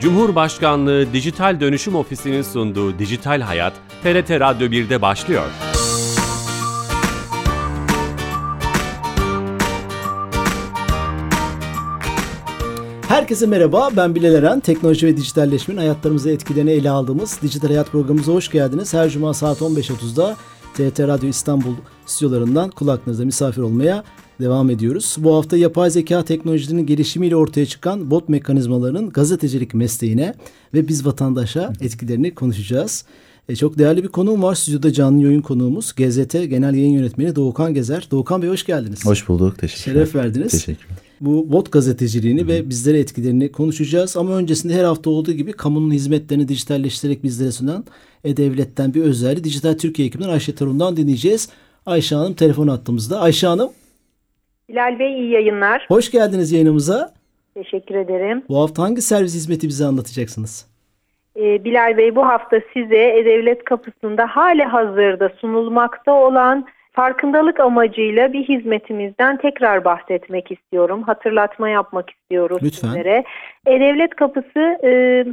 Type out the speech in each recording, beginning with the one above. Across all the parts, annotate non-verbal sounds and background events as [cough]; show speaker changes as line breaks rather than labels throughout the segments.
Cumhurbaşkanlığı Dijital Dönüşüm Ofisi'nin sunduğu Dijital Hayat, TRT Radyo 1'de başlıyor.
Herkese merhaba, ben Bilal Eren. Teknoloji ve dijitalleşmenin hayatlarımızı etkilerini ele aldığımız Dijital Hayat programımıza hoş geldiniz. Her cuma saat 15.30'da TRT Radyo İstanbul stüdyolarından kulaklarınızda misafir olmaya devam ediyoruz. Bu hafta yapay zeka teknolojilerinin gelişimiyle ortaya çıkan bot mekanizmalarının gazetecilik mesleğine ve biz vatandaşa etkilerini konuşacağız. E, çok değerli bir konuğum var. Stüdyoda canlı yayın konuğumuz GZT Genel Yayın Yönetmeni Doğukan Gezer. Doğukan Bey hoş geldiniz.
Hoş bulduk. Teşekkürler.
Şeref verdiniz.
Teşekkürler.
Bu bot gazeteciliğini Hı-hı. ve bizlere etkilerini konuşacağız. Ama öncesinde her hafta olduğu gibi kamunun hizmetlerini dijitalleştirerek bizlere sunan E-Devlet'ten bir özelliği Dijital Türkiye ekibinden Ayşe Tarun'dan dinleyeceğiz. Ayşe Hanım telefon attığımızda. Ayşe Hanım.
Bilal Bey iyi yayınlar.
Hoş geldiniz yayınımıza.
Teşekkür ederim.
Bu hafta hangi servis hizmeti bize anlatacaksınız?
Ee, Bilal Bey bu hafta size E-Devlet kapısında hali hazırda sunulmakta olan farkındalık amacıyla bir hizmetimizden tekrar bahsetmek istiyorum. Hatırlatma yapmak istiyoruz
Lütfen.
sizlere. E-Devlet kapısı e,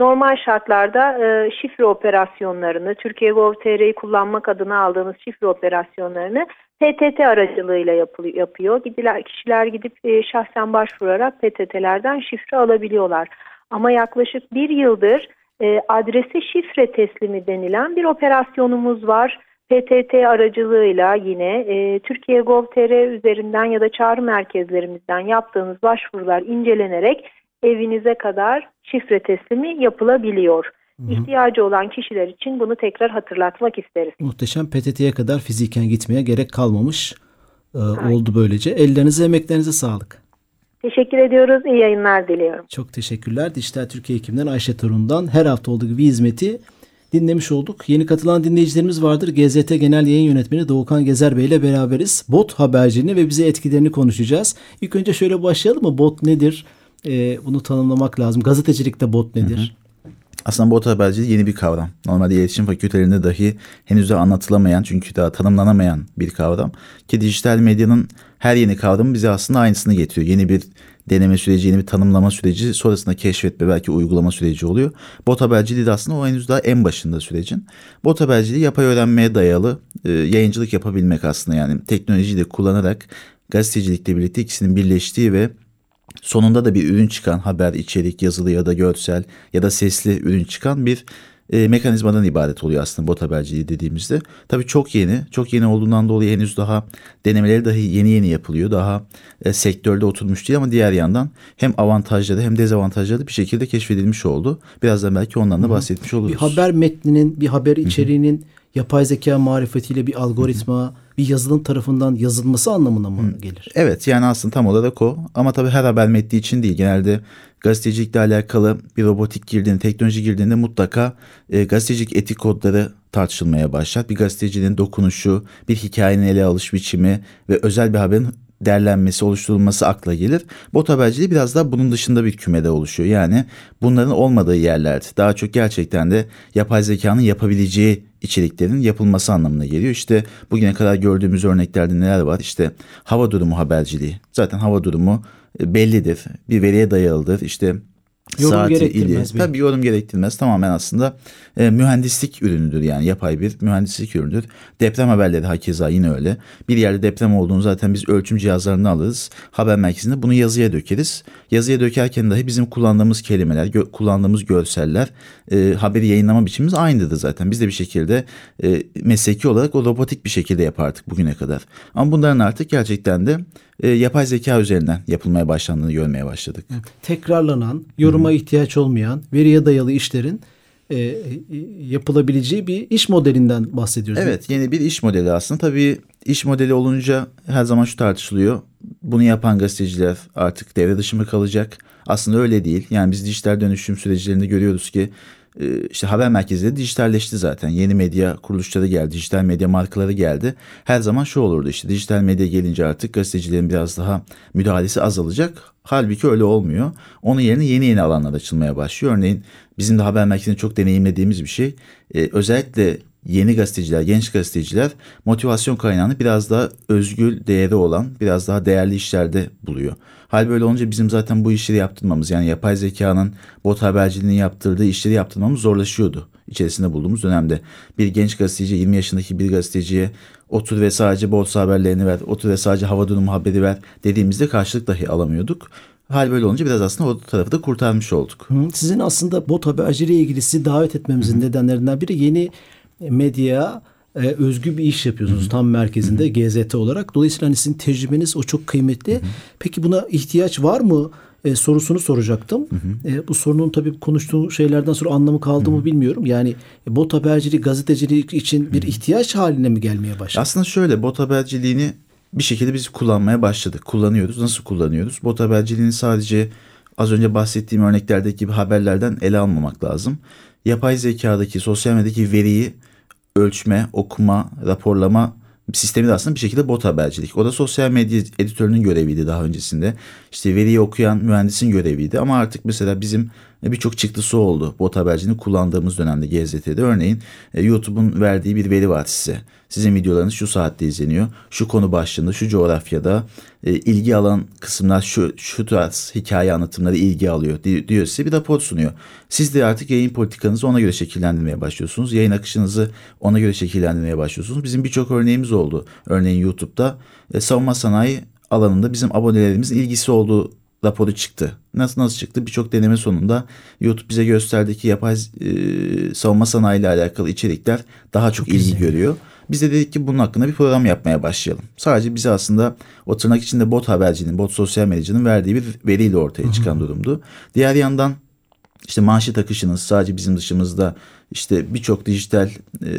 normal şartlarda e, şifre operasyonlarını, Türkiye Gov.tr'yi kullanmak adına aldığınız şifre operasyonlarını PTT aracılığıyla yapılıyor, yapıyor. Gidiler, kişiler gidip e, şahsen başvurarak PTT'lerden şifre alabiliyorlar. Ama yaklaşık bir yıldır e, adrese şifre teslimi denilen bir operasyonumuz var. PTT aracılığıyla yine e, Türkiye Gov.tr üzerinden ya da çağrı merkezlerimizden yaptığınız başvurular incelenerek evinize kadar şifre teslimi yapılabiliyor. Hı-hı. İhtiyacı olan kişiler için bunu tekrar hatırlatmak isteriz.
Muhteşem PTT'ye kadar fiziken gitmeye gerek kalmamış e, oldu böylece. Ellerinize emeklerinize sağlık.
Teşekkür ediyoruz. İyi yayınlar diliyorum.
Çok teşekkürler. Dijital Türkiye ekibinden Ayşe Torun'dan her hafta olduğu gibi hizmeti dinlemiş olduk. Yeni katılan dinleyicilerimiz vardır. GZT Genel Yayın Yönetmeni Doğukan Gezer Bey ile beraberiz. Bot haberciliğini ve bize etkilerini konuşacağız. İlk önce şöyle başlayalım mı? Bot nedir? Ee, bunu tanımlamak lazım. Gazetecilikte bot nedir? Hı hı.
Aslında bot haberciliği yeni bir kavram. Normalde iletişim fakültelerinde dahi henüz de anlatılamayan çünkü daha tanımlanamayan bir kavram. Ki dijital medyanın her yeni kavramı bize aslında aynısını getiriyor. Yeni bir deneme süreci, yeni bir tanımlama süreci, sonrasında keşfet ve belki uygulama süreci oluyor. Bot haberciliği de aslında o henüz daha en başında sürecin. Bot haberciliği yapay öğrenmeye dayalı e, yayıncılık yapabilmek aslında yani teknolojiyi de kullanarak gazetecilikle birlikte ikisinin birleştiği ve sonunda da bir ürün çıkan haber, içerik, yazılı ya da görsel ya da sesli ürün çıkan bir e, mekanizmadan ibaret oluyor aslında bot haberciliği dediğimizde. Tabii çok yeni, çok yeni olduğundan dolayı henüz daha denemeleri dahi yeni yeni yapılıyor. Daha e, sektörde oturmuş değil ama diğer yandan hem avantajları hem dezavantajları bir şekilde keşfedilmiş oldu. Birazdan belki ondan da bahsetmiş oluruz.
Bir haber metninin, bir haber içeriğinin Hı-hı. yapay zeka marifetiyle bir algoritma, Hı-hı bir yazılım tarafından yazılması anlamına mı gelir?
Evet yani aslında tam olarak o ama tabii her haber metni için değil. Genelde gazetecilikle alakalı bir robotik girdiğinde, teknoloji girdiğinde mutlaka e, gazetecilik etik kodları tartışılmaya başlar. Bir gazetecinin dokunuşu, bir hikayenin ele alış biçimi ve özel bir haberin derlenmesi, oluşturulması akla gelir. Bot haberciliği biraz daha bunun dışında bir kümede oluşuyor. Yani bunların olmadığı yerlerde daha çok gerçekten de yapay zekanın yapabileceği içeriklerin yapılması anlamına geliyor. İşte bugüne kadar gördüğümüz örneklerde neler var? İşte hava durumu haberciliği. Zaten hava durumu e, bellidir. Bir veriye dayalıdır. İşte
Yorum saati, gerektirmez.
Ili. Tabii yorum gerektirmez. Tamamen aslında e, mühendislik ürünüdür yani yapay bir mühendislik ürünüdür. Deprem haberleri hakeza yine öyle. Bir yerde deprem olduğunu zaten biz ölçüm cihazlarını alırız. Haber merkezinde bunu yazıya dökeriz. Yazıya dökerken dahi bizim kullandığımız kelimeler, gö- kullandığımız görseller, e, haberi yayınlama biçimimiz aynıdır zaten. Biz de bir şekilde e, mesleki olarak o robotik bir şekilde yapardık bugüne kadar. Ama bunların artık gerçekten de e, yapay zeka üzerinden yapılmaya başlandığını görmeye başladık.
Tekrarlanan, yoruma Hı-hı. ihtiyaç olmayan, veriye dayalı işlerin e, yapılabileceği bir iş modelinden bahsediyoruz.
Evet yeni bir iş modeli aslında. Tabii iş modeli olunca her zaman şu tartışılıyor. Bunu yapan gazeteciler artık devre dışı mı kalacak? Aslında öyle değil. Yani biz dijital dönüşüm süreçlerinde görüyoruz ki işte haber merkezleri dijitalleşti zaten. Yeni medya kuruluşları geldi, dijital medya markaları geldi. Her zaman şu olurdu işte dijital medya gelince artık gazetecilerin biraz daha müdahalesi azalacak. Halbuki öyle olmuyor. Onun yerine yeni yeni alanlar açılmaya başlıyor. Örneğin bizim de haber merkezinde çok deneyimlediğimiz bir şey. Ee, özellikle yeni gazeteciler, genç gazeteciler motivasyon kaynağını biraz daha özgül değeri olan, biraz daha değerli işlerde buluyor. Hal böyle olunca bizim zaten bu işleri yaptırmamız yani yapay zekanın bot haberciliğini yaptırdığı işleri yaptırmamız zorlaşıyordu içerisinde bulduğumuz dönemde. Bir genç gazeteci 20 yaşındaki bir gazeteciye otur ve sadece borsa haberlerini ver, otur ve sadece hava durumu haberi ver dediğimizde karşılık dahi alamıyorduk. Hal böyle olunca biraz aslında o tarafı da kurtarmış olduk.
Sizin aslında bot haberciliğe ilgili sizi davet etmemizin Hı. nedenlerinden biri yeni medya e, özgü bir iş yapıyorsunuz Hı. tam merkezinde Hı. GZT olarak. Dolayısıyla hani sizin tecrübeniz o çok kıymetli. Hı. Peki buna ihtiyaç var mı? e, sorusunu soracaktım. Hı hı. E, bu sorunun tabii konuştuğu şeylerden sonra anlamı kaldı mı bilmiyorum. Yani e, bot habercilik, gazetecilik için bir hı hı. ihtiyaç haline mi gelmeye başladı?
Aslında şöyle bot haberciliğini bir şekilde biz kullanmaya başladık. Kullanıyoruz. Nasıl kullanıyoruz? Bot haberciliğini sadece az önce bahsettiğim örneklerdeki gibi haberlerden ele almamak lazım. Yapay zekadaki, sosyal medyadaki veriyi ölçme, okuma, raporlama sistemi de aslında bir şekilde bot habercilik. O da sosyal medya editörünün göreviydi daha öncesinde. İşte veriyi okuyan mühendisin göreviydi ama artık mesela bizim birçok çıktısı oldu bot haberciliğini kullandığımız dönemde GZT'de. Örneğin e, YouTube'un verdiği bir veri var size. Sizin videolarınız şu saatte izleniyor. Şu konu başlığında, şu coğrafyada e, ilgi alan kısımlar şu şu tarz hikaye anlatımları ilgi alıyor diyor size bir rapor sunuyor. Siz de artık yayın politikanızı ona göre şekillendirmeye başlıyorsunuz. Yayın akışınızı ona göre şekillendirmeye başlıyorsunuz. Bizim birçok örneğimiz oldu. Örneğin YouTube'da e, savunma sanayi alanında bizim abonelerimizin ilgisi olduğu raporu çıktı. Nasıl nasıl çıktı? Birçok deneme sonunda YouTube bize gösterdi ki yapay e, savunma sanayi ile alakalı içerikler daha çok, çok ilgi güzel. görüyor. Biz de dedik ki bunun hakkında bir program yapmaya başlayalım. Sadece bize aslında o tırnak içinde bot habercinin, bot sosyal medyacının verdiği bir veriyle ortaya çıkan Hı-hı. durumdu. Diğer yandan işte manşet akışınız sadece bizim dışımızda işte birçok dijital e,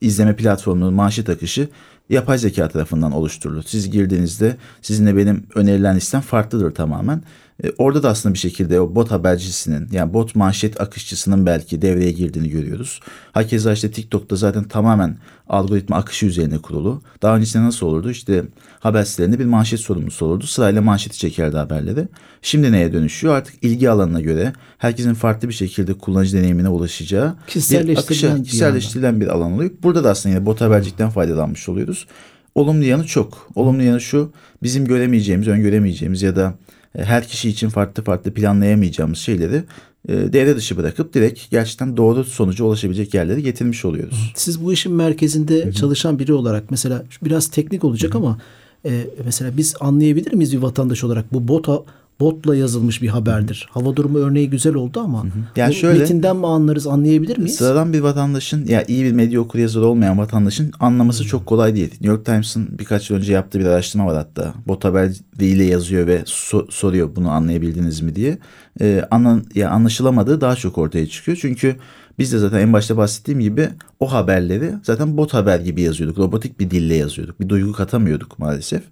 izleme platformunun manşet akışı yapay zeka tarafından oluşturulur. Siz girdiğinizde sizinle benim önerilen listem farklıdır tamamen. E, orada da aslında bir şekilde o bot habercisinin yani bot manşet akışçısının belki devreye girdiğini görüyoruz. Hakeza işte TikTok'ta zaten tamamen algoritma akışı üzerine kurulu. Daha öncesinde nasıl olurdu? İşte haber sitelerinde bir manşet sorumlusu olurdu. Sırayla manşeti çekerdi haberleri. Şimdi neye dönüşüyor? Artık ilgi alanına göre herkesin farklı bir şekilde kullanıcı deneyimine ulaşacağı bir akışa, bir kişiselleştirilen bir alan oluyor. Burada da aslında yine bot habercilikten faydalanmış oluyoruz. Olumlu yanı çok. Olumlu yanı şu bizim göremeyeceğimiz, öngöremeyeceğimiz ya da her kişi için farklı farklı planlayamayacağımız şeyleri e, devre dışı bırakıp direkt gerçekten doğru sonuca ulaşabilecek yerlere getirmiş oluyoruz.
Siz bu işin merkezinde Hı-hı. çalışan biri olarak mesela biraz teknik olacak Hı-hı. ama e, mesela biz anlayabilir miyiz bir vatandaş olarak bu bota botla yazılmış bir haberdir. Hava durumu örneği güzel oldu ama yani şöyle, metinden mi anlarız anlayabilir miyiz?
Sıradan bir vatandaşın ya iyi bir medya okur yazarı olmayan vatandaşın anlaması çok kolay değil. New York Times'ın birkaç yıl önce yaptığı bir araştırma var hatta. Bot haber diliyle yazıyor ve so- soruyor bunu anlayabildiniz mi diye. Ee, anla, ya anlaşılamadığı daha çok ortaya çıkıyor. Çünkü biz de zaten en başta bahsettiğim gibi o haberleri zaten bot haber gibi yazıyorduk. Robotik bir dille yazıyorduk. Bir duygu katamıyorduk maalesef.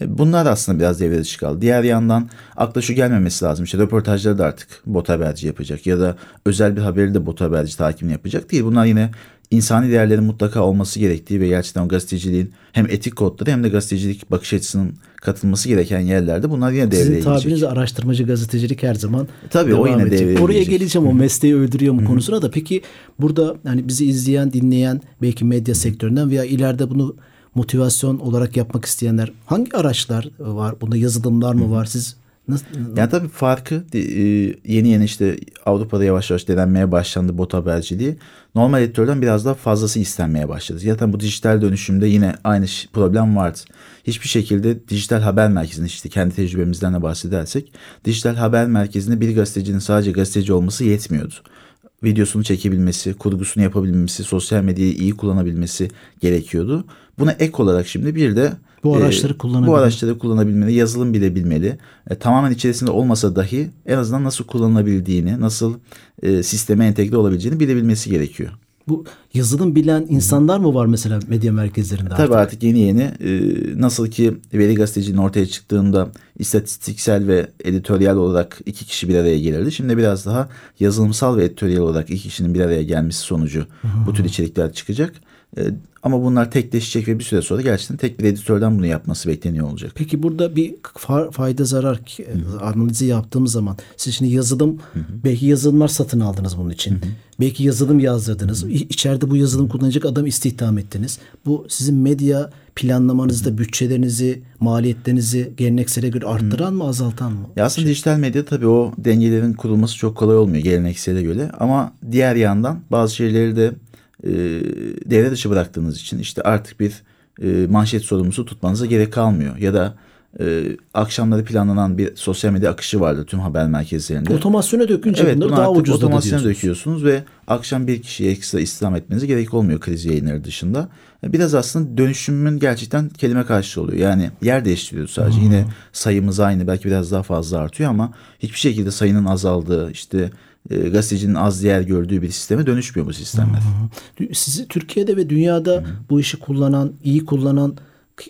E, bunlar aslında biraz devre dışı kaldı. Diğer yandan akla şu gelmemesi lazım. İşte röportajları da artık bot haberci yapacak ya da özel bir haberi de bot haberci takibini yapacak değil. Bunlar yine insani değerlerin mutlaka olması gerektiği ve gerçekten o gazeteciliğin hem etik kodları hem de gazetecilik bakış açısının katılması gereken yerlerde bunlar yine devreye girecek.
Sizin tabiriniz araştırmacı gazetecilik her zaman
Tabii o yine edecek. devreye
Oraya geleceğim o mesleği öldürüyor mu konusuna da. Peki burada hani bizi izleyen, dinleyen belki medya sektöründen veya ileride bunu motivasyon olarak yapmak isteyenler hangi araçlar var? Bunda yazılımlar mı var? Siz
Nasıl? Yani tabii farkı e, yeni yeni işte Avrupa'da yavaş yavaş denenmeye başlandı bot haberciliği. Normal editörden biraz daha fazlası istenmeye başladı. Zaten bu dijital dönüşümde yine aynı problem vardı. Hiçbir şekilde dijital haber merkezinde işte kendi tecrübemizden de bahsedersek dijital haber merkezinde bir gazetecinin sadece gazeteci olması yetmiyordu videosunu çekebilmesi, kurgusunu yapabilmesi, sosyal medyayı iyi kullanabilmesi gerekiyordu. Buna ek olarak şimdi bir de
bu araçları e, kullanabilmeli.
Bu araçları kullanabilmeli, yazılım bilebilmeli. E, tamamen içerisinde olmasa dahi en azından nasıl kullanılabildiğini, nasıl e, sisteme entegre olabileceğini bilebilmesi gerekiyor.
Bu yazılım bilen insanlar mı var mesela medya merkezlerinde
Tabii artık, artık yeni yeni e, nasıl ki veri gazeteciliğinin ortaya çıktığında istatistiksel ve editoryal olarak iki kişi bir araya gelirdi. Şimdi biraz daha yazılımsal ve editoryal olarak iki kişinin bir araya gelmesi sonucu bu tür içerikler çıkacak. E, ama bunlar tekleşecek ve bir süre sonra gerçekten tek bir editörden bunu yapması bekleniyor olacak.
Peki burada bir fayda zarar analizi yaptığımız zaman siz şimdi yazılım hı hı. belki yazılımlar satın aldınız bunun için. Hı hı. Belki yazılım yazdırdınız. Hı hı. İçeride bu yazılım kullanacak adam istihdam ettiniz. Bu sizin medya planlamanızda bütçelerinizi, maliyetlerinizi geleneksele göre arttıran mı, azaltan mı?
Ya aslında şey. dijital medya tabii o dengelerin kurulması çok kolay olmuyor geleneksele göre. Ama diğer yandan bazı şeyleri de e, devre dışı bıraktığınız için işte artık bir e, manşet sorumlusu tutmanıza gerek kalmıyor. Ya da e, akşamları planlanan bir sosyal medya akışı vardı tüm haber merkezlerinde.
Otomasyona dökünce evet, bunları daha ucuz
otomasyona döküyorsunuz ve akşam bir kişiye ekstra istihdam etmenize gerek olmuyor kriz yayınları dışında. Biraz aslında dönüşümün gerçekten kelime karşı oluyor. Yani yer değiştiriyoruz sadece. Hmm. Yine sayımız aynı belki biraz daha fazla artıyor ama hiçbir şekilde sayının azaldığı işte e, gazetecinin az yer gördüğü bir sisteme dönüşmüyor bu sistemler.
Hı. Sizi Türkiye'de ve dünyada hı hı. bu işi kullanan, iyi kullanan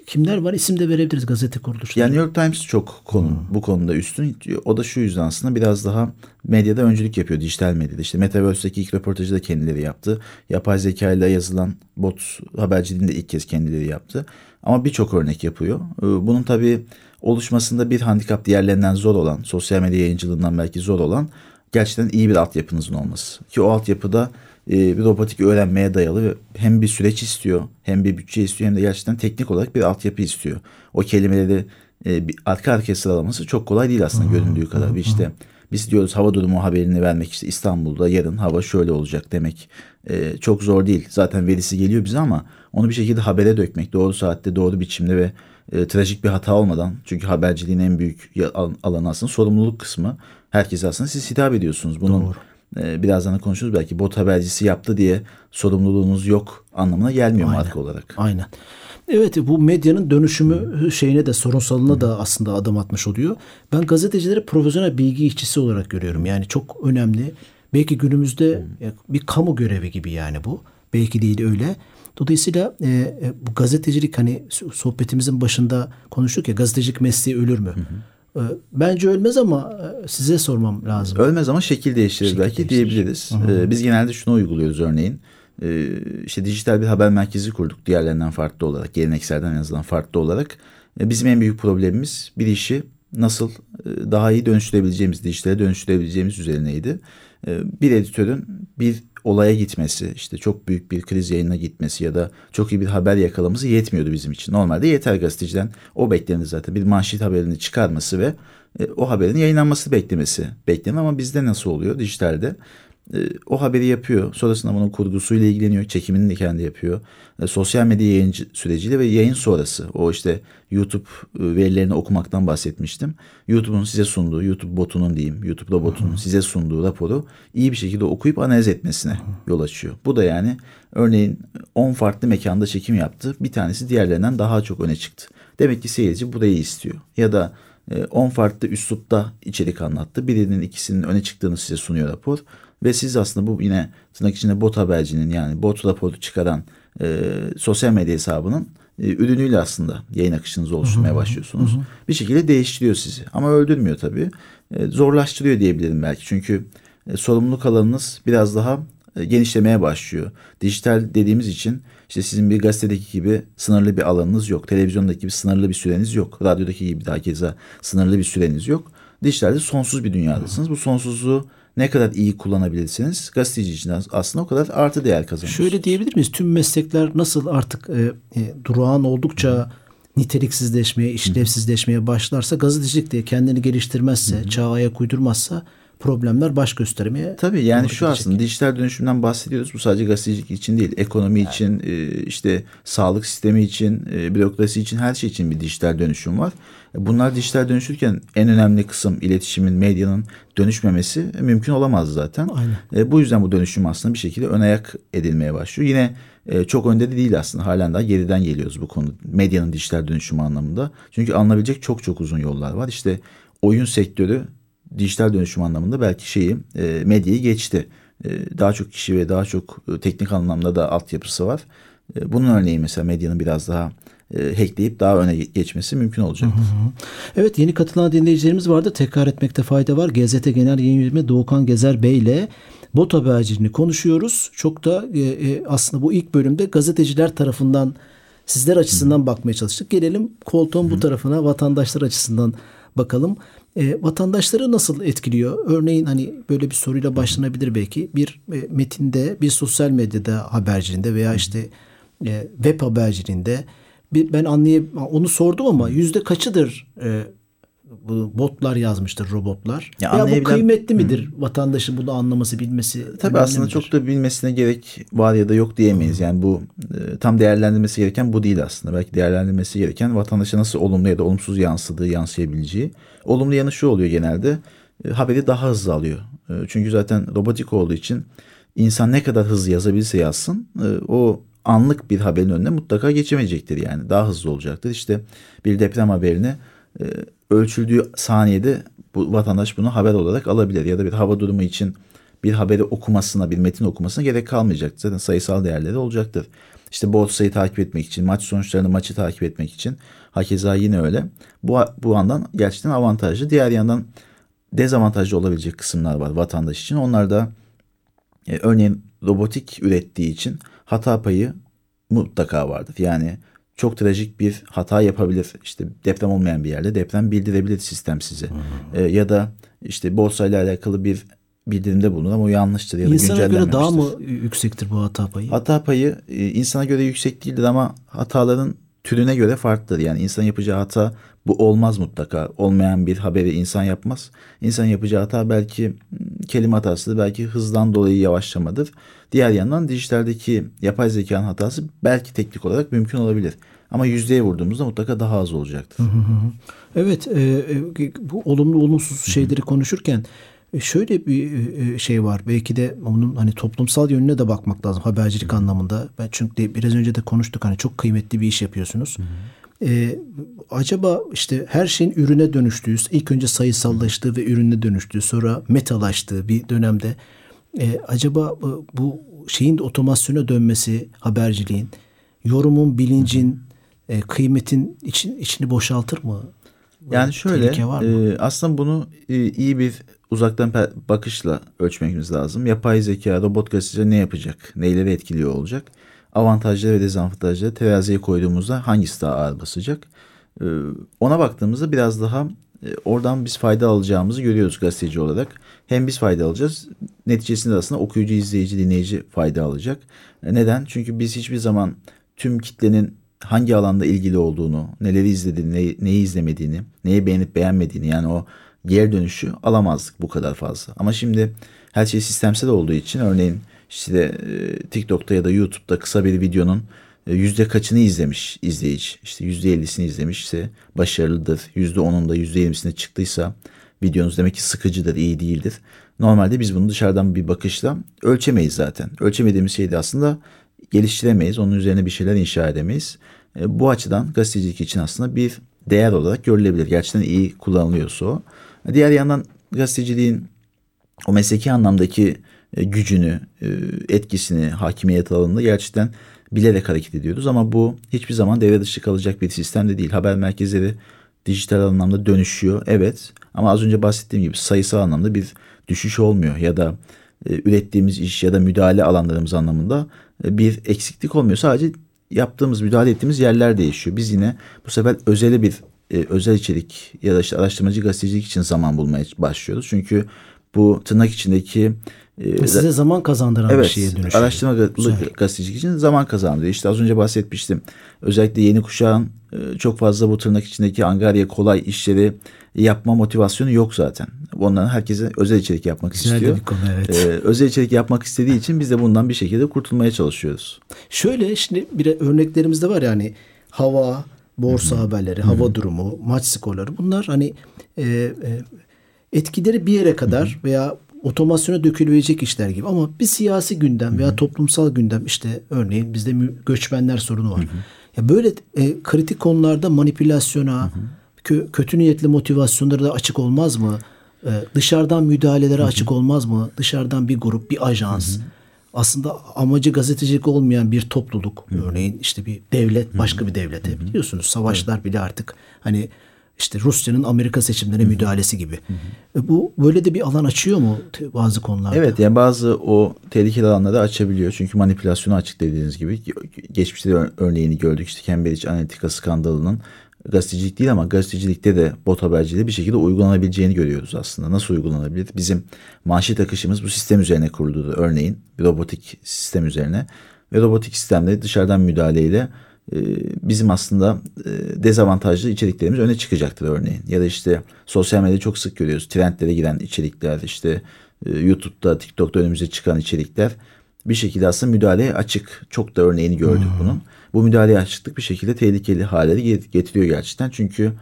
kimler var? İsim de verebiliriz gazete kuruluşları.
Yani New York Times çok konu, hmm. bu konuda üstün. O da şu yüzden aslında biraz daha medyada öncülük yapıyor dijital medyada. İşte Metaverse'deki ilk röportajı da kendileri yaptı. Yapay zeka ile yazılan bot haberciliğini de ilk kez kendileri yaptı. Ama birçok örnek yapıyor. Ee, bunun tabii oluşmasında bir handikap diğerlerinden zor olan, sosyal medya yayıncılığından belki zor olan gerçekten iyi bir altyapınızın olması. Ki o altyapıda e, bir robotik öğrenmeye dayalı ve hem bir süreç istiyor hem bir bütçe istiyor hem de gerçekten teknik olarak bir altyapı istiyor. O kelimeleri e, bir arka arkaya sıralaması çok kolay değil aslında göründüğü kadar. Bir işte biz diyoruz hava durumu haberini vermek işte İstanbul'da yarın hava şöyle olacak demek e, çok zor değil. Zaten verisi geliyor bize ama onu bir şekilde habere dökmek doğru saatte doğru biçimde ve e, trajik bir hata olmadan çünkü haberciliğin en büyük alanı aslında sorumluluk kısmı. Herkese aslında siz hitap ediyorsunuz. Bunun Doğru. E, birazdan da konuşuruz belki bot habercisi yaptı diye sorumluluğunuz yok anlamına gelmiyor Aynen. marka olarak.
Aynen. Evet bu medyanın dönüşümü şeyine de sorunsalına da aslında adım atmış oluyor. Ben gazetecileri profesyonel bilgi işçisi olarak görüyorum. Yani çok önemli. Belki günümüzde bir kamu görevi gibi yani bu. Belki değil öyle. Dolayısıyla e, e, bu gazetecilik hani sohbetimizin başında konuştuk ya gazetecilik mesleği ölür mü? Hı hı. E, bence ölmez ama e, size sormam lazım.
Ölmez ama şekil değiştirir şekil belki değiştirir. diyebiliriz. Ee, biz genelde şunu uyguluyoruz örneğin. Ee, işte dijital bir haber merkezi kurduk diğerlerinden farklı olarak, gelenekselden en azından farklı olarak. Ee, bizim en büyük problemimiz bir işi nasıl e, daha iyi dönüştürebileceğimiz, dijitale dönüştürebileceğimiz üzerineydi. Ee, bir editörün bir olaya gitmesi, işte çok büyük bir kriz yayına gitmesi ya da çok iyi bir haber yakalaması yetmiyordu bizim için. Normalde yeter gazeteciden o beklenir zaten. Bir manşet haberini çıkarması ve e, o haberin yayınlanması beklemesi beklenir ama bizde nasıl oluyor dijitalde? E, o haberi yapıyor. Sonrasında bunun kurgusuyla ilgileniyor. Çekimini de kendi yapıyor. E, sosyal medya yayıncı süreciyle ve yayın sonrası. O işte YouTube e, verilerini okumaktan bahsetmiştim. YouTube'un size sunduğu, YouTube botunun diyeyim, YouTube robotunun size sunduğu raporu iyi bir şekilde okuyup analiz etmesine yol açıyor. Bu da yani örneğin 10 farklı mekanda çekim yaptı. Bir tanesi diğerlerinden daha çok öne çıktı. Demek ki seyirci burayı istiyor. Ya da 10 farklı üslupta içerik anlattı. Birinin ikisinin öne çıktığını size sunuyor rapor. Ve siz aslında bu yine tırnak içinde bot habercinin yani bot raporu çıkaran e, sosyal medya hesabının e, ürünüyle aslında yayın akışınızı oluşturmaya başlıyorsunuz. Hı hı. Bir şekilde değiştiriyor sizi ama öldürmüyor tabii. E, zorlaştırıyor diyebilirim belki çünkü e, sorumluluk alanınız biraz daha e, genişlemeye başlıyor. Dijital dediğimiz için işte sizin bir gazetedeki gibi sınırlı bir alanınız yok. Televizyondaki gibi sınırlı bir süreniz yok. Radyodaki gibi daha keza sınırlı bir süreniz yok. Dijitalde sonsuz bir dünyadasınız. Bu sonsuzluğu ne kadar iyi kullanabilirsiniz gazeteci için aslında o kadar artı değer kazanır.
Şöyle diyebilir miyiz? Tüm meslekler nasıl artık e, e, durağan oldukça niteliksizleşmeye, işlevsizleşmeye başlarsa gazetecilik de kendini geliştirmezse, Hı-hı. çağa ayak uydurmazsa problemler baş göstermeye.
Tabii yani şu aslında dijital dönüşümden bahsediyoruz. Bu sadece gazetecilik için değil. Ekonomi evet. için, e, işte sağlık sistemi için, e, bürokrasi için her şey için bir dijital dönüşüm var. Bunlar dijital dönüşürken en önemli kısım iletişimin, medyanın dönüşmemesi mümkün olamaz zaten. Aynen. E, bu yüzden bu dönüşüm aslında bir şekilde ön ayak edilmeye başlıyor. Yine e, çok önde de değil aslında. Halen daha geriden geliyoruz bu konu. Medyanın dijital dönüşümü anlamında. Çünkü alınabilecek çok çok uzun yollar var. İşte oyun sektörü dijital dönüşüm anlamında belki şeyi e, medyayı geçti. E, daha çok kişi ve daha çok e, teknik anlamda da altyapısı var. E, bunun örneği mesela medyanın biraz daha e, hackleyip daha öne geçmesi mümkün olacaktır.
Evet yeni katılan dinleyicilerimiz vardı. Tekrar etmekte fayda var. GZT Genel Yayın Yönetmeni Doğukan Gezer Bey ile bot haberciliğini konuşuyoruz. Çok da e, e, aslında bu ilk bölümde gazeteciler tarafından sizler açısından bakmaya çalıştık. Gelelim koltuğun bu tarafına vatandaşlar açısından bakalım. E, vatandaşları nasıl etkiliyor? Örneğin hani böyle bir soruyla başlanabilir belki. Bir e, metinde, bir sosyal medyada haberciliğinde veya işte e, web haberciliğinde bir, ben anlayab onu sordum ama yüzde kaçıdır e, bu botlar yazmıştır robotlar?
Ya
Ya, bu kıymetli midir vatandaşın bunu anlaması bilmesi?
Tabii aslında
midir?
çok da bilmesine gerek var ya da yok diyemeyiz. Yani bu e, tam değerlendirmesi gereken bu değil aslında. Belki değerlendirmesi gereken vatandaşa nasıl olumlu ya da olumsuz yansıdığı, yansıyabileceği. Olumlu yanı şu oluyor genelde. e, haberi daha hızlı alıyor. E, çünkü zaten robotik olduğu için insan ne kadar hızlı yazabilirse yazsın e, o anlık bir haberin önüne mutlaka geçemeyecektir yani. Daha hızlı olacaktır. İşte bir deprem haberini ölçüldüğü saniyede bu vatandaş bunu haber olarak alabilir. Ya da bir hava durumu için bir haberi okumasına, bir metin okumasına gerek kalmayacaktır. Zaten sayısal değerleri olacaktır. İşte borsayı takip etmek için, maç sonuçlarını, maçı takip etmek için. Hakeza yine öyle. Bu, bu andan gerçekten avantajlı. Diğer yandan dezavantajlı olabilecek kısımlar var vatandaş için. Onlar da e, örneğin robotik ürettiği için hata payı mutlaka vardır. Yani çok trajik bir hata yapabilir. İşte deprem olmayan bir yerde deprem bildirebilir sistem size. E, ya da işte borsayla alakalı bir bildirimde bulunur ama o yanlıştır ya da
İnsana göre daha mı yüksektir bu hata payı?
Hata payı e, insana göre yüksek değildir ama hataların türüne göre farklıdır. Yani insan yapacağı hata bu olmaz mutlaka. Olmayan bir haberi insan yapmaz. İnsan yapacağı hata belki m, kelime hatasıdır, belki hızdan dolayı yavaşlamadır. Diğer yandan dijitaldeki yapay zekanın hatası belki teknik olarak mümkün olabilir. Ama yüzdeye vurduğumuzda mutlaka daha az olacaktır.
Evet, e, e, bu olumlu olumsuz şeyleri konuşurken şöyle bir e, şey var. Belki de onun hani toplumsal yönüne de bakmak lazım habercilik anlamında. Ben çünkü biraz önce de konuştuk hani çok kıymetli bir iş yapıyorsunuz. E, acaba işte her şeyin ürüne dönüştüğü, ilk önce sayısallaştığı ve ürüne dönüştüğü, sonra metalaştığı bir dönemde e, acaba bu- şeyin de otomasyona dönmesi haberciliğin, yorumun, bilincin, e, kıymetin için, içini boşaltır mı?
Yani şöyle e, aslında bunu e, iyi bir uzaktan bakışla ölçmemiz lazım. Yapay zeka, robot gazeteci ne yapacak? Neyleri etkiliyor olacak? Avantajları ve dezavantajları teraziye koyduğumuzda hangisi daha ağır basacak? E, ona baktığımızda biraz daha e, oradan biz fayda alacağımızı görüyoruz gazeteci olarak. Hem biz fayda alacağız. Neticesinde aslında okuyucu, izleyici, dinleyici fayda alacak. E, neden? Çünkü biz hiçbir zaman tüm kitlenin hangi alanda ilgili olduğunu, neleri izlediğini, ne- neyi izlemediğini, neyi beğenip beğenmediğini yani o geri dönüşü alamazdık bu kadar fazla. Ama şimdi her şey sistemsel olduğu için örneğin işte e, TikTok'ta ya da YouTube'da kısa bir videonun e, yüzde kaçını izlemiş izleyici. İşte yüzde ellisini izlemişse başarılıdır. Yüzde onunda yüzde yirmisine çıktıysa videonuz demek ki sıkıcıdır, iyi değildir. Normalde biz bunu dışarıdan bir bakışla ölçemeyiz zaten. Ölçemediğimiz şeyi de aslında geliştiremeyiz. Onun üzerine bir şeyler inşa edemeyiz. E, bu açıdan gazetecilik için aslında bir değer olarak görülebilir. Gerçekten iyi kullanılıyorsa o. Diğer yandan gazeteciliğin o mesleki anlamdaki e, gücünü, e, etkisini, hakimiyet alanında gerçekten bilerek hareket ediyoruz. Ama bu hiçbir zaman devre dışı kalacak bir sistem de değil. Haber merkezleri dijital anlamda dönüşüyor. Evet ama az önce bahsettiğim gibi sayısal anlamda bir düşüş olmuyor. Ya da e, ürettiğimiz iş ya da müdahale alanlarımız anlamında bir eksiklik olmuyor. Sadece yaptığımız, müdahale ettiğimiz yerler değişiyor. Biz yine bu sefer özele bir e, özel içerik ya da işte araştırmacı gazetecilik için zaman bulmaya başlıyoruz. Çünkü bu tırnak içindeki e,
size zaman kazandıran bir
Evet,
şeye dönüşüyor.
araştırma gazetecilik için zaman kazandırıyor. İşte az önce bahsetmiştim. Özellikle yeni kuşağın e, çok fazla bu tırnak içindeki angarya kolay işleri yapma motivasyonu yok zaten. Onların herkese özel içerik yapmak
Güzel
istiyor.
bir konu evet.
E, özel içerik yapmak istediği için biz de bundan bir şekilde kurtulmaya çalışıyoruz.
Şöyle şimdi bir örneklerimiz de var yani hava, borsa haberleri, hava durumu, maç skorları bunlar hani e, e, etkileri bir yere kadar veya otomasyona dökülebilecek işler gibi. Ama bir siyasi gündem veya toplumsal gündem işte örneğin bizde göçmenler sorunu var. Ya böyle e, kritik konularda manipülasyona, kö- kötü niyetli motivasyonlara da açık olmaz mı? E, dışarıdan müdahalelere açık olmaz mı? Dışarıdan bir grup, bir ajans aslında amacı gazetecilik olmayan bir topluluk. Örneğin işte bir devlet başka bir devlete. Biliyorsunuz savaşlar bile artık hani işte Rusya'nın Amerika seçimlerine müdahalesi gibi. E bu böyle de bir alan açıyor mu bazı konularda?
Evet yani bazı o tehlikeli alanları açabiliyor. Çünkü manipülasyonu açık dediğiniz gibi. Geçmişte de ör- örneğini gördük. İşte Cambridge Analytica skandalının gazetecilik değil ama gazetecilikte de bot haberciliği bir şekilde uygulanabileceğini görüyoruz aslında. Nasıl uygulanabilir? Bizim manşet akışımız bu sistem üzerine kuruldu örneğin. Bir robotik sistem üzerine. Ve robotik sistemde dışarıdan müdahaleyle e, bizim aslında e, dezavantajlı içeriklerimiz öne çıkacaktır örneğin. Ya da işte sosyal medyada çok sık görüyoruz. Trendlere giren içerikler işte e, YouTube'da, TikTok'ta önümüze çıkan içerikler bir şekilde aslında müdahaleye açık. Çok da örneğini gördük bunun. Bu müdahaleye açıklık bir şekilde tehlikeli hale get- getiriyor gerçekten. Çünkü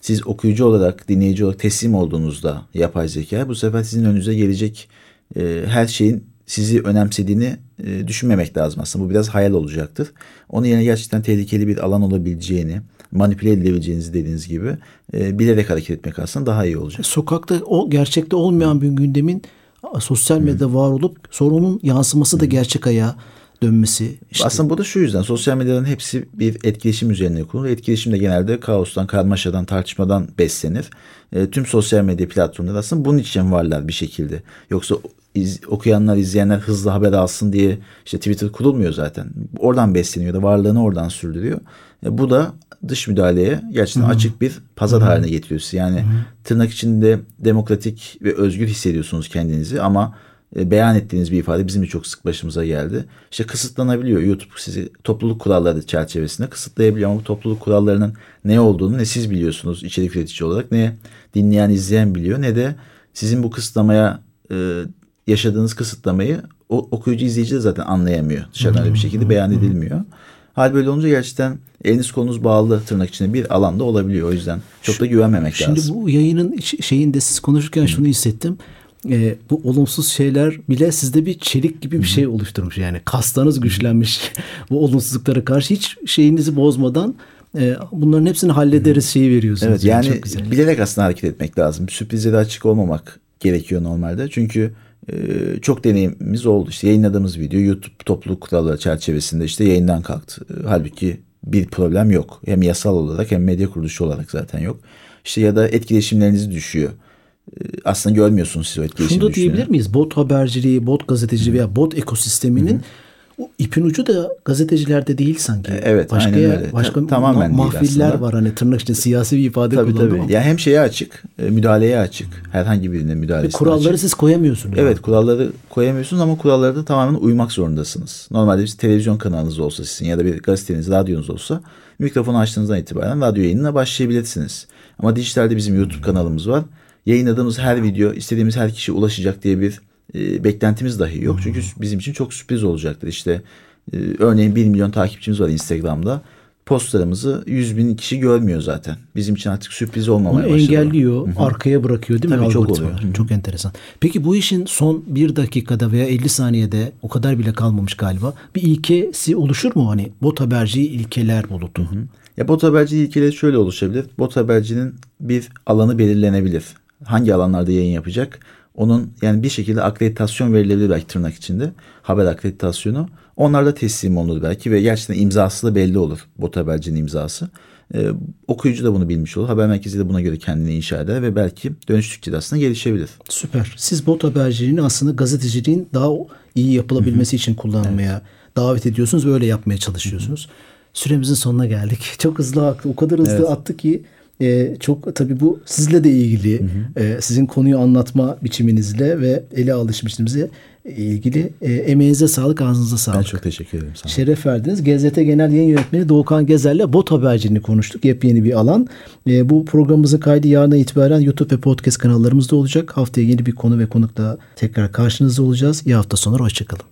siz okuyucu olarak, dinleyici olarak teslim olduğunuzda yapay zeka bu sefer sizin önünüze gelecek e, her şeyin sizi önemsediğini e, düşünmemek lazım aslında. Bu biraz hayal olacaktır. Onun yerine gerçekten tehlikeli bir alan olabileceğini, manipüle edilebileceğinizi dediğiniz gibi e, bilerek hareket etmek aslında daha iyi olacak.
Sokakta o gerçekte olmayan bir gündemin sosyal medyada var olup sonra onun yansıması da gerçek ayağa dönmesi. işte.
Aslında bu da şu yüzden sosyal medyanın hepsi bir etkileşim üzerine kurulu. Etkileşim de genelde kaostan, karmaşadan, tartışmadan beslenir. E, tüm sosyal medya platformları aslında bunun için varlar bir şekilde. Yoksa iz- okuyanlar, izleyenler hızlı haber alsın diye işte Twitter kurulmuyor zaten. Oradan besleniyor da varlığını oradan sürdürüyor. E, bu da dış müdahaleye gerçekten açık bir pazar haline getiriyor sizi. Yani tırnak içinde demokratik ve özgür hissediyorsunuz kendinizi ama beyan ettiğiniz bir ifade bizim de çok sık başımıza geldi. İşte kısıtlanabiliyor. YouTube sizi topluluk kuralları çerçevesinde kısıtlayabiliyor ama bu topluluk kurallarının ne olduğunu ne siz biliyorsunuz içerik üretici olarak ne dinleyen izleyen biliyor ne de sizin bu kısıtlamaya e, yaşadığınız kısıtlamayı o okuyucu izleyici de zaten anlayamıyor. Dışarıdan bir şekilde beyan edilmiyor. Hal böyle olunca gerçekten eliniz kolunuz bağlı tırnak içinde bir alanda olabiliyor. O yüzden çok da güvenmemek
Şimdi
lazım.
bu yayının şeyinde siz konuşurken şunu hissettim. Ee, bu olumsuz şeyler bile sizde bir çelik gibi bir şey oluşturmuş. Yani kaslarınız güçlenmiş [laughs] bu olumsuzluklara karşı hiç şeyinizi bozmadan e, bunların hepsini hallederiz şeyi veriyorsunuz.
Evet yani
çok güzel.
bilerek aslında hareket etmek lazım. Sürprizlere açık olmamak gerekiyor normalde. Çünkü e, çok deneyimimiz oldu. İşte yayınladığımız video YouTube topluluk kuralları çerçevesinde işte yayından kalktı. E, halbuki bir problem yok. Hem yasal olarak hem medya kuruluşu olarak zaten yok. İşte ya da etkileşimleriniz düşüyor. E, aslında görmüyorsunuz siz o etkileşim
Şunu da diyebilir miyiz? Bot haberciliği, bot gazeteciliği veya bot ekosisteminin o ipin ucu da gazetecilerde değil sanki.
Evet,
başka
aynen
yer-
öyle.
Başka
Ta- tamamen
mahfiller var hani tırnak içinde siyasi bir ifade
Tabii
kullandım
tabii.
ama.
Yani hem şeye açık, e, müdahaleye açık. Herhangi birine
Ve
müdahalesine
kuralları
açık.
siz koyamıyorsunuz.
Evet kuralları koyamıyorsunuz ama kurallara da tamamen uymak zorundasınız. Normalde bir televizyon kanalınız olsa sizin ya da bir gazeteniz, radyonuz olsa mikrofonu açtığınızdan itibaren radyo yayınına başlayabilirsiniz. Ama dijitalde bizim YouTube kanalımız var. Yayınladığımız her video istediğimiz her kişiye ulaşacak diye bir e, beklentimiz dahi yok. Çünkü bizim için çok sürpriz olacaktır. İşte e, örneğin 1 milyon takipçimiz var Instagram'da. Postlarımızı 100 bin kişi görmüyor zaten. Bizim için artık sürpriz
Onu
olmamaya başladı.
engelliyor, arkaya bırakıyor değil mi?
Tabii çok oluyor. Hı hı.
Çok enteresan. Peki bu işin son bir dakikada veya 50 saniyede o kadar bile kalmamış galiba. Bir ilkesi oluşur mu? Hani bot haberci ilkeler bulutu.
Ya bot haberci ilkeleri şöyle oluşabilir. Bot habercinin bir alanı belirlenebilir. Hangi alanlarda yayın yapacak? Onun yani bir şekilde akreditasyon verilebilir belki tırnak içinde. Haber akreditasyonu. Onlar da teslim olunur belki ve gerçekten imzası da belli olur. Bot habercinin imzası. Ee, okuyucu da bunu bilmiş olur. Haber merkezi de buna göre kendini inşa eder ve belki dönüştükçe de aslında gelişebilir.
Süper. Siz bot haberciliğini aslında gazeteciliğin daha iyi yapılabilmesi için kullanmaya davet ediyorsunuz ve öyle yapmaya çalışıyorsunuz. Süremizin sonuna geldik. [laughs] Çok hızlı. O kadar hızlı
Evet.
attı ki e, çok tabii bu sizle de ilgili. E, sizin konuyu anlatma biçiminizle ve ele alışmışlığınızla ilgili. E, emeğinize sağlık, ağzınıza sağlık.
Ben çok teşekkür ederim sana.
Şeref verdiniz. GZT Genel Yayın Yönetmeni Doğukan Gezer'le bot haberciliğini konuştuk. Yepyeni bir alan. E, bu programımızın kaydı yarına itibaren YouTube ve podcast kanallarımızda olacak. Haftaya yeni bir konu ve konukla tekrar karşınızda olacağız. İyi hafta sonları. Hoşçakalın.